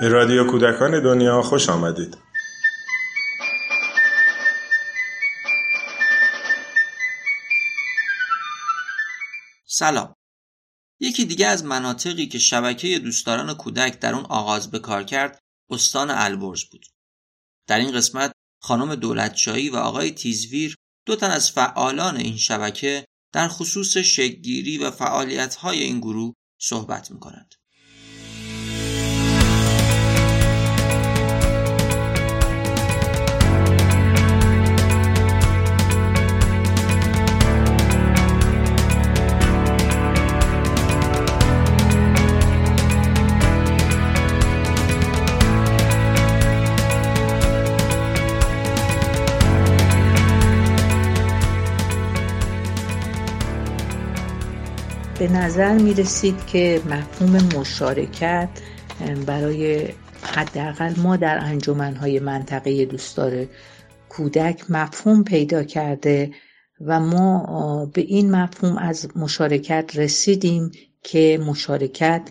به رادیو کودکان دنیا خوش آمدید. سلام. یکی دیگه از مناطقی که شبکه دوستداران کودک در اون آغاز به کار کرد استان البرز بود. در این قسمت خانم دولتشاهی و آقای تیزویر دو تن از فعالان این شبکه در خصوص شکلگیری و فعالیت‌های این گروه صحبت می‌کنند. به نظر می رسید که مفهوم مشارکت برای حداقل ما در انجمنهای منطقه دوستدار کودک مفهوم پیدا کرده و ما به این مفهوم از مشارکت رسیدیم که مشارکت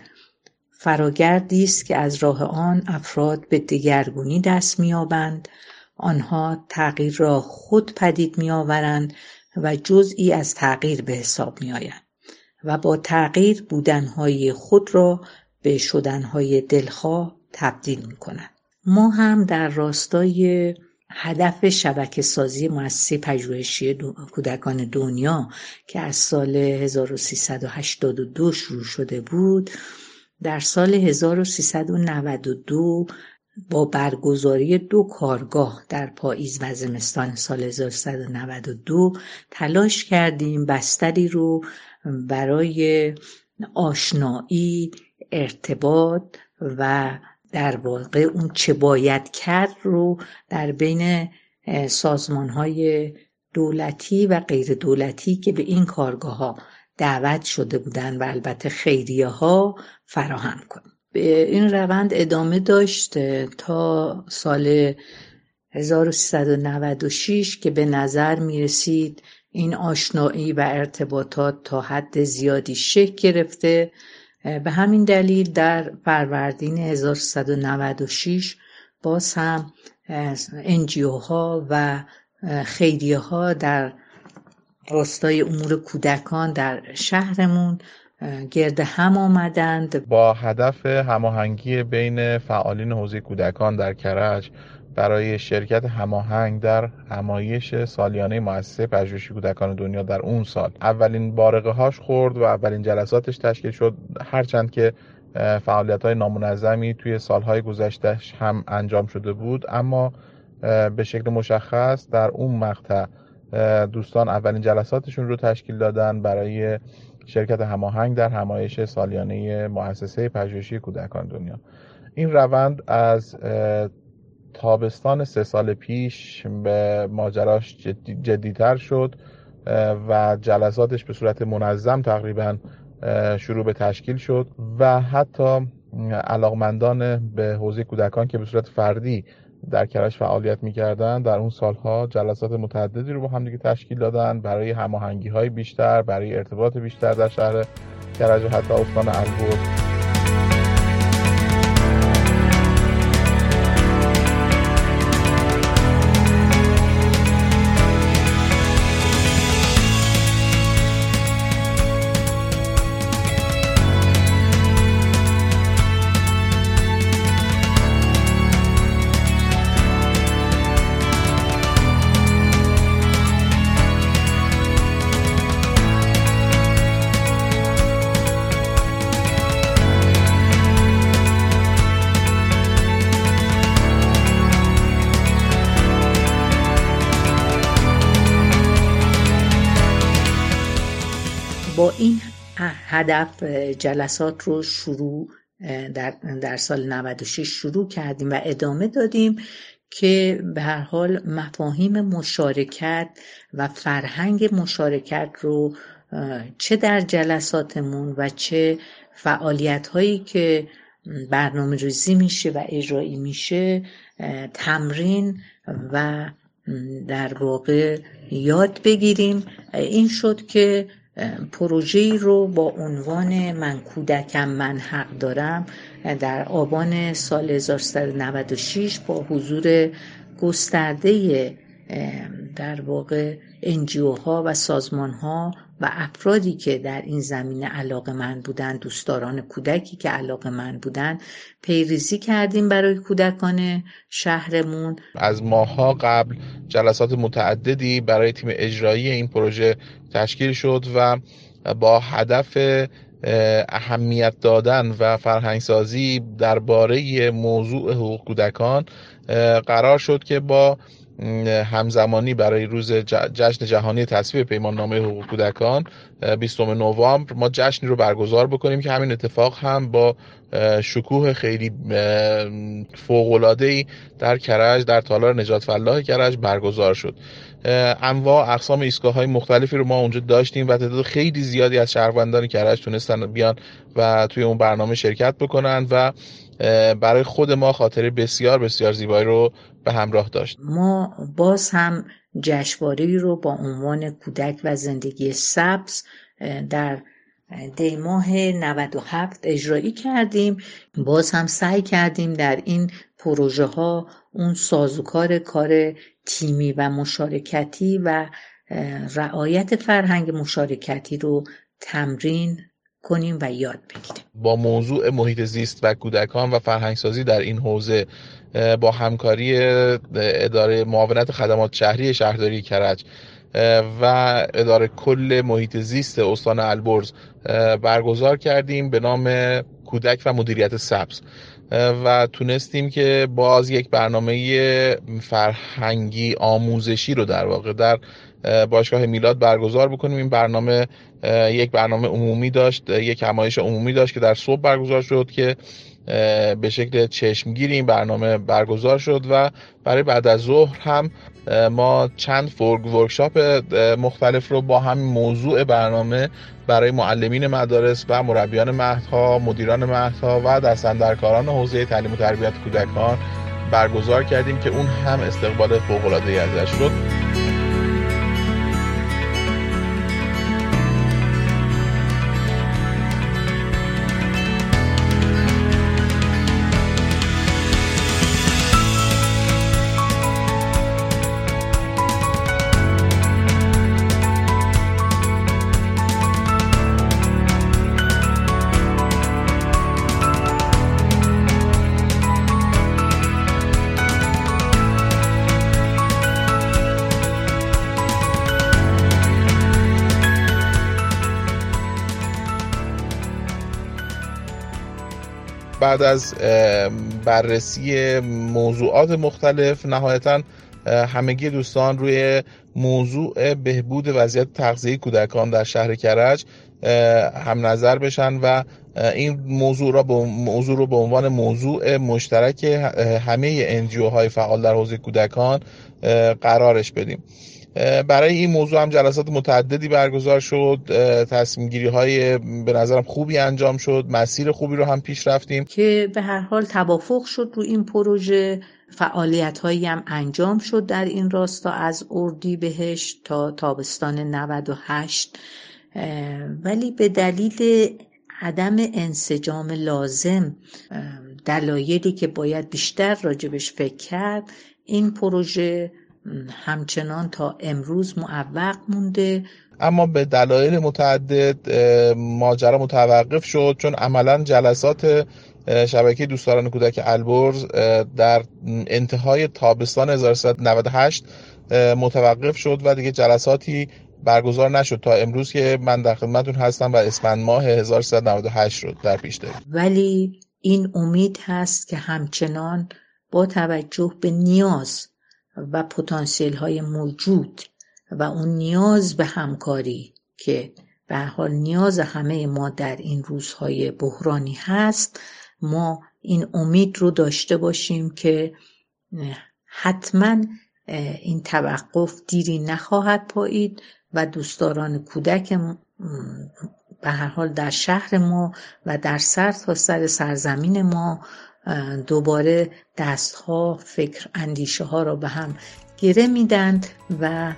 فراگردی است که از راه آن افراد به دگرگونی دست مییابند. آنها تغییر را خود پدید میآورند و جزئی از تغییر به حساب میآیند. و با تغییر بودنهای خود را به شدنهای دلخواه تبدیل می کنند. ما هم در راستای هدف شبکه سازی مؤسسه پژوهشی کودکان دنیا که از سال 1382 شروع شده بود در سال 1392 با برگزاری دو کارگاه در پاییز و زمستان سال 1392 تلاش کردیم بستری رو برای آشنایی ارتباط و در واقع اون چه باید کرد رو در بین سازمان های دولتی و غیر دولتی که به این کارگاه ها دعوت شده بودن و البته خیریه ها فراهم کنیم. این روند ادامه داشت تا سال 1396 که به نظر می رسید این آشنایی و ارتباطات تا حد زیادی شکل گرفته. به همین دلیل در فروردین 1396 باز هم انجیو ها و خیریه ها در راستای امور کودکان در شهرمون گرد هم آمدند. با هدف هماهنگی بین فعالین حوزه کودکان در کرج برای شرکت هماهنگ در همایش سالیانه مؤسسه پژوهشی کودکان دنیا در اون سال. اولین بارقه هاش خورد و اولین جلساتش تشکیل شد. هرچند که فعالیت های نامنظمی توی سالهای گذشتهش هم انجام شده بود اما به شکل مشخص در اون مقطع دوستان اولین جلساتشون رو تشکیل دادن برای شرکت هماهنگ در همایش سالیانه مؤسسه پژوهشی کودکان دنیا. این روند از تابستان سه سال پیش به ماجراش جدی جدیتر شد و جلساتش به صورت منظم تقریبا شروع به تشکیل شد و حتی علاقمندان به حوزه کودکان که به صورت فردی در کرج فعالیت می‌کردن در اون سالها جلسات متعددی رو با هم دیگه تشکیل دادن برای هماهنگی های بیشتر برای ارتباط بیشتر در شهر کرج و حتی استان البرز. هدف جلسات رو شروع در, در سال 96 شروع کردیم و ادامه دادیم که به هر حال مفاهیم مشارکت و فرهنگ مشارکت رو چه در جلساتمون و چه فعالیت هایی که برنامه ریزی میشه و اجرایی میشه تمرین و در واقع یاد بگیریم. این شد که پروژه‌ای رو با عنوان من کودکم من حق دارم در آبان سال 1396 با حضور گسترده در واقع انجیو ها و سازمان ها و افرادی که در این زمینه علاقه من بودن دوستداران کودکی که علاقه من بودن پیریزی کردیم برای کودکان شهرمون. از ماها قبل جلسات متعددی برای تیم اجرایی این پروژه تشکیل شد و با هدف اهمیت دادن و فرهنگسازی درباره موضوع حقوق کودکان قرار شد که با همزمانی برای روز جشن جهانی تصویب پیمان نامه حقوق کودکان 20 نوامبر. ما جشنی رو برگزار بکنیم که همین اتفاق هم با شکوه خیلی ای در کرج در تالار نجات فلاح کرج برگزار شد. انواع اقسام ایستگاه های مختلفی رو ما اونجا داشتیم و تعداد خیلی زیادی از شهروندان کرج تونستن بیان و توی اون برنامه شرکت بکنن و برای خود ما خاطره بسیار بسیار زیبایی رو به همراه داشت. ما باز هم جشنواره رو با عنوان کودک و زندگی سبز در دیماه 97 اجرایی کردیم. باز هم سعی کردیم در این پروژه ها اون سازوکار کار تیمی و مشارکتی و رعایت فرهنگ مشارکتی رو تمرین کنیم و یاد بگیریم. با موضوع محیط زیست و کودکان و فرهنگسازی در این حوزه با همکاری اداره معاونت خدمات شهری شهرداری کرج و اداره کل محیط زیست استان البرز برگزار کردیم به نام کودک و مدیریت سبز. و تونستیم که باز یک برنامه فرهنگی آموزشی رو در واقع در باشگاه میلاد برگزار بکنیم. این برنامه یک برنامه عمومی داشت یک همایش عمومی داشت که در صبح برگزار شد که به شکل چشمگیری این برنامه برگزار شد و برای بعد از ظهر هم ما چند فورگ ورکشاپ مختلف رو با هم موضوع برنامه برای معلمین مدارس و مربیان مهدها مدیران مهدها و دستندرکاران حوزه تعلیم و تربیت کودکان برگزار کردیم که اون هم استقبال فوق‌العاده‌ای ازش شد. بعد از بررسی موضوعات مختلف نهایتا همگی دوستان روی موضوع بهبود وضعیت تغذیه کودکان در شهر کرج هم نظر بشن و این موضوع را به موضوع رو به عنوان موضوع مشترک همه انجیو های فعال در حوزه کودکان قرارش بدیم. برای این موضوع هم جلسات متعددی برگزار شد تصمیم گیری های به نظرم خوبی انجام شد مسیر خوبی رو هم پیش رفتیم. که به هر حال توافق شد رو این پروژه فعالیت هایی هم انجام شد در این راستا از اردی بهش تا تابستان 98 ولی به دلیل عدم انسجام لازم دلایلی که باید بیشتر راجبش فکر کرد این پروژه همچنان تا امروز معوق مونده. اما به دلایل متعدد ماجرا متوقف شد چون عملا جلسات شبکه دوستداران کودک البرز در انتهای تابستان 1398 متوقف شد و دیگه جلساتی برگزار نشد. تا امروز که من در خدمتتون هستم و اسفند ماه 1398 شد در پیش داریم. ولی این امید هست که همچنان با توجه به نیاز و پتانسیل های موجود و اون نیاز به همکاری که به حال نیاز همه ما در این روزهای بحرانی هست ما این امید رو داشته باشیم که حتما این توقف دیری نخواهد پایید و دوستداران کودک به هر حال در شهر ما و در سر تا سر سرزمین ما دوباره دستها فکر اندیشه ها را به هم گره میدند و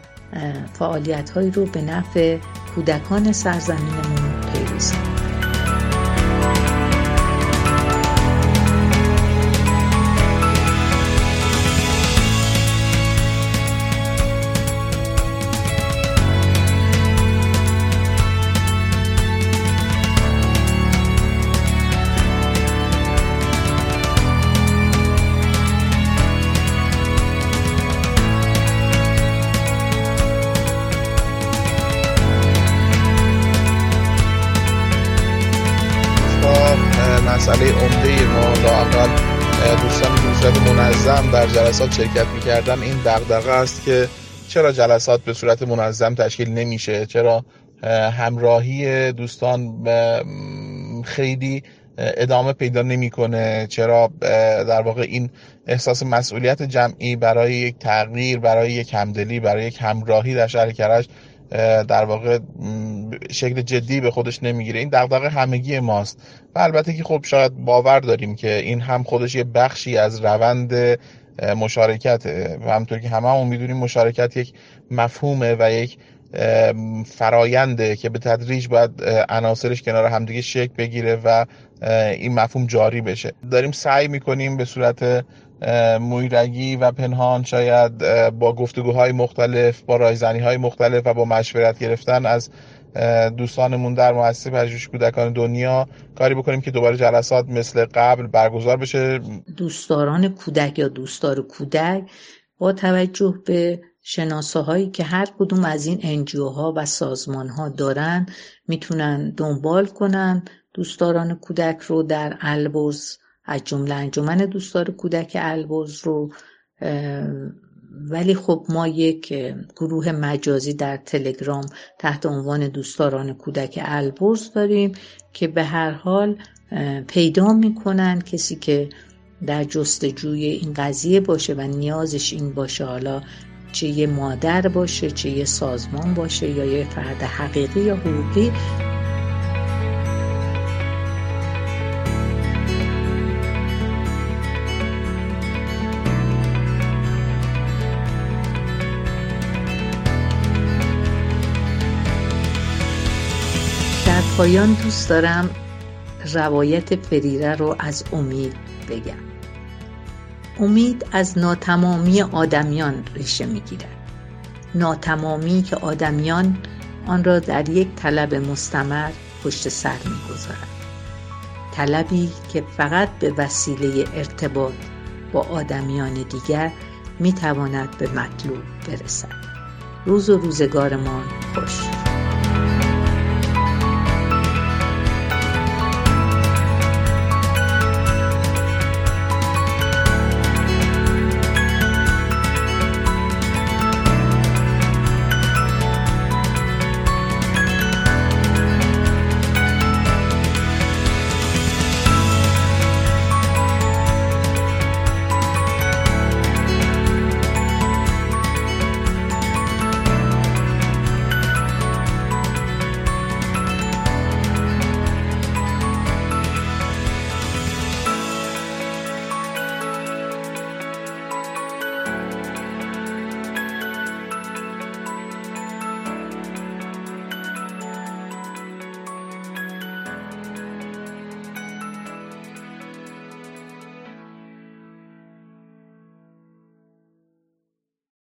فعالیت هایی رو به نفع کودکان سرزمینمون پیروز مسئله عمده ما لاقل دوستان صورت منظم در جلسات شرکت می‌کردن. این دغدغه است که چرا جلسات به صورت منظم تشکیل نمیشه؟ چرا همراهی دوستان خیلی ادامه پیدا نمی‌کنه؟ چرا در واقع این احساس مسئولیت جمعی برای یک تغییر برای یک همدلی برای یک همراهی در شهر کرج در واقع شکل جدی به خودش نمی‌گیره. این دغدغه همگی ماست. و البته که خب شاید باور داریم که این هم خودش یه بخشی از روند مشارکت و همطور که همه هم می‌دونیم مشارکت یک مفهومه و یک فراینده که به تدریج باید عناصرش کنار همدیگه شکل بگیره و این مفهوم جاری بشه. داریم سعی می‌کنیم به صورت مویرگی و پنهان شاید با گفتگوهای مختلف با رایزنی های مختلف و با مشورت گرفتن از دوستانمون در مؤسسه پژوهش کودکان دنیا کاری بکنیم که دوباره جلسات مثل قبل برگزار بشه. دوستداران کودک یا دوستدار کودک با توجه به شناسه هایی که هر کدوم از این انجیو ها و سازمان ها دارن می‌تونن دنبال کنن. دوستداران کودک رو در البرز از جمله انجمن دوستدار کودک البرز رو ولی خب ما یک گروه مجازی در تلگرام تحت عنوان دوستداران کودک البرز داریم که به هر حال پیدا می‌کنن کسی که در جستجوی این قضیه باشه و نیازش این باشه. حالا چه یه مادر باشه چه یه سازمان باشه یا یه فرد حقیقی یا حقوقی. پایان دوست دارم روایت فریره رو از امید بگم. امید از ناتمامی آدمیان ریشه می‌گیرد. ناتمامی که آدمیان آن را در یک طلب مستمر پشت سر می‌گذارند. طلبی که فقط به وسیله ارتباط با آدمیان دیگر می‌تواند به مطلوب برسد. روز و روزگارمان خوش.